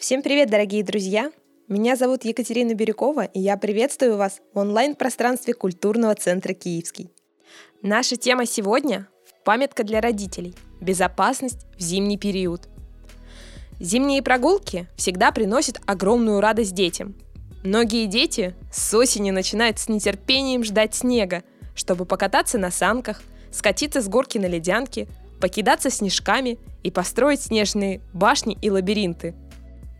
Всем привет, дорогие друзья! Меня зовут Екатерина Бирюкова, и я приветствую вас в онлайн-пространстве культурного центра «Киевский». Наша тема сегодня – памятка для родителей – безопасность в зимний период. Зимние прогулки всегда приносят огромную радость детям. Многие дети с осени начинают с нетерпением ждать снега, чтобы покататься на санках, скатиться с горки на ледянке, покидаться снежками и построить снежные башни и лабиринты –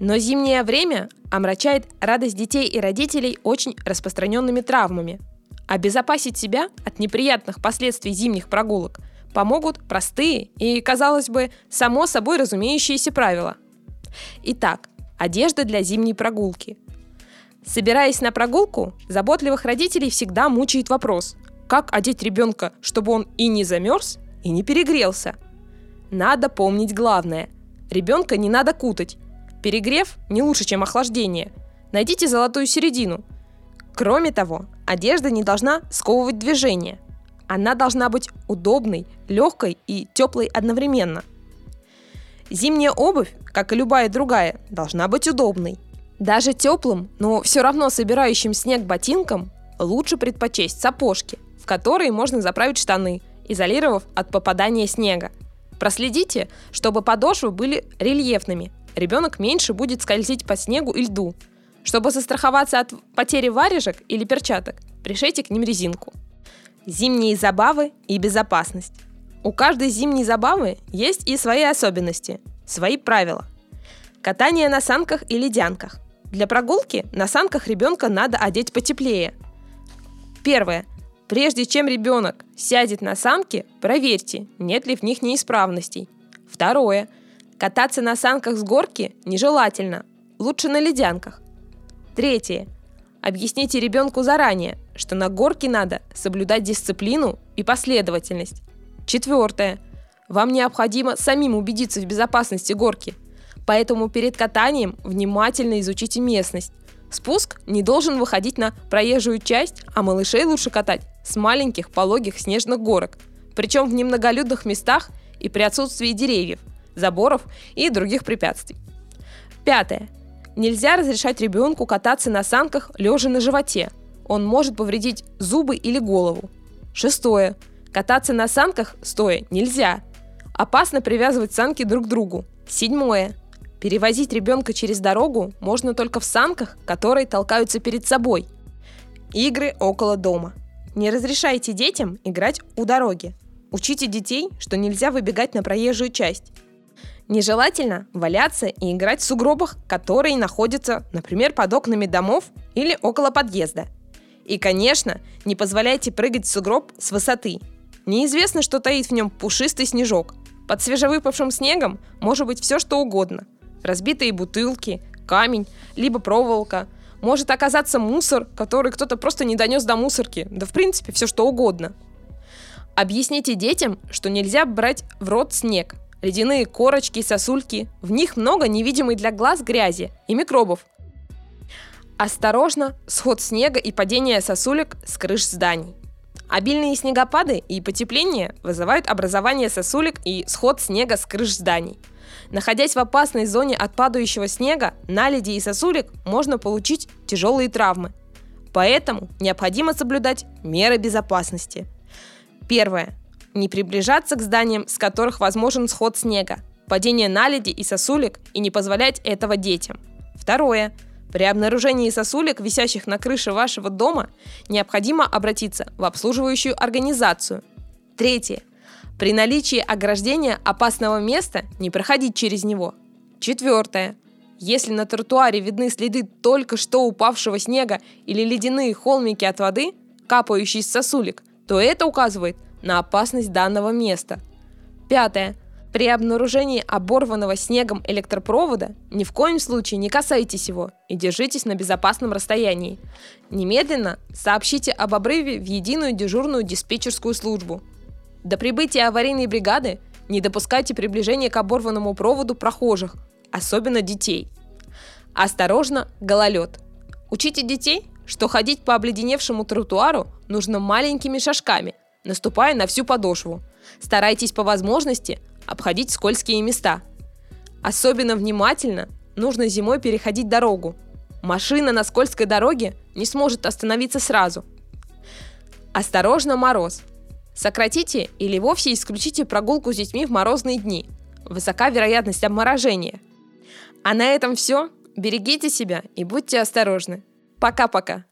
но зимнее время омрачает радость детей и родителей очень распространенными травмами. Обезопасить себя от неприятных последствий зимних прогулок помогут простые и, казалось бы, само собой разумеющиеся правила. Итак, одежда для зимней прогулки. Собираясь на прогулку, заботливых родителей всегда мучает вопрос, как одеть ребенка, чтобы он и не замерз, и не перегрелся. Надо помнить главное. Ребенка не надо кутать, Перегрев не лучше, чем охлаждение. Найдите золотую середину. Кроме того, одежда не должна сковывать движение. Она должна быть удобной, легкой и теплой одновременно. Зимняя обувь, как и любая другая, должна быть удобной. Даже теплым, но все равно собирающим снег ботинкам лучше предпочесть сапожки, в которые можно заправить штаны, изолировав от попадания снега. Проследите, чтобы подошвы были рельефными, ребенок меньше будет скользить по снегу и льду. Чтобы застраховаться от потери варежек или перчаток, пришейте к ним резинку. Зимние забавы и безопасность. У каждой зимней забавы есть и свои особенности, свои правила. Катание на санках и ледянках. Для прогулки на санках ребенка надо одеть потеплее. Первое. Прежде чем ребенок сядет на санки, проверьте, нет ли в них неисправностей. Второе. Кататься на санках с горки нежелательно. Лучше на ледянках. Третье. Объясните ребенку заранее, что на горке надо соблюдать дисциплину и последовательность. Четвертое. Вам необходимо самим убедиться в безопасности горки, поэтому перед катанием внимательно изучите местность. Спуск не должен выходить на проезжую часть, а малышей лучше катать с маленьких пологих снежных горок, причем в немноголюдных местах и при отсутствии деревьев заборов и других препятствий. Пятое. Нельзя разрешать ребенку кататься на санках лежа на животе. Он может повредить зубы или голову. Шестое. Кататься на санках стоя нельзя. Опасно привязывать санки друг к другу. Седьмое. Перевозить ребенка через дорогу можно только в санках, которые толкаются перед собой. Игры около дома. Не разрешайте детям играть у дороги. Учите детей, что нельзя выбегать на проезжую часть. Нежелательно валяться и играть в сугробах, которые находятся, например, под окнами домов или около подъезда. И, конечно, не позволяйте прыгать в сугроб с высоты. Неизвестно, что таит в нем пушистый снежок. Под свежевыпавшим снегом может быть все что угодно. Разбитые бутылки, камень, либо проволока. Может оказаться мусор, который кто-то просто не донес до мусорки. Да в принципе все что угодно. Объясните детям, что нельзя брать в рот снег, ледяные корочки, сосульки. В них много невидимой для глаз грязи и микробов. Осторожно, сход снега и падение сосулек с крыш зданий. Обильные снегопады и потепление вызывают образование сосулек и сход снега с крыш зданий. Находясь в опасной зоне от падающего снега, наледи и сосулек можно получить тяжелые травмы. Поэтому необходимо соблюдать меры безопасности. Первое. Не приближаться к зданиям, с которых возможен сход снега, падение наледи и сосулек и не позволять этого детям. Второе. При обнаружении сосулек, висящих на крыше вашего дома, необходимо обратиться в обслуживающую организацию. Третье. При наличии ограждения опасного места не проходить через него. Четвертое. Если на тротуаре видны следы только что упавшего снега или ледяные холмики от воды, капающие с сосулек, то это указывает – на опасность данного места. Пятое. При обнаружении оборванного снегом электропровода ни в коем случае не касайтесь его и держитесь на безопасном расстоянии. Немедленно сообщите об обрыве в единую дежурную диспетчерскую службу. До прибытия аварийной бригады не допускайте приближения к оборванному проводу прохожих, особенно детей. Осторожно, гололед. Учите детей, что ходить по обледеневшему тротуару нужно маленькими шажками, наступая на всю подошву. Старайтесь по возможности обходить скользкие места. Особенно внимательно нужно зимой переходить дорогу. Машина на скользкой дороге не сможет остановиться сразу. Осторожно, мороз. Сократите или вовсе исключите прогулку с детьми в морозные дни. Высока вероятность обморожения. А на этом все. Берегите себя и будьте осторожны. Пока-пока.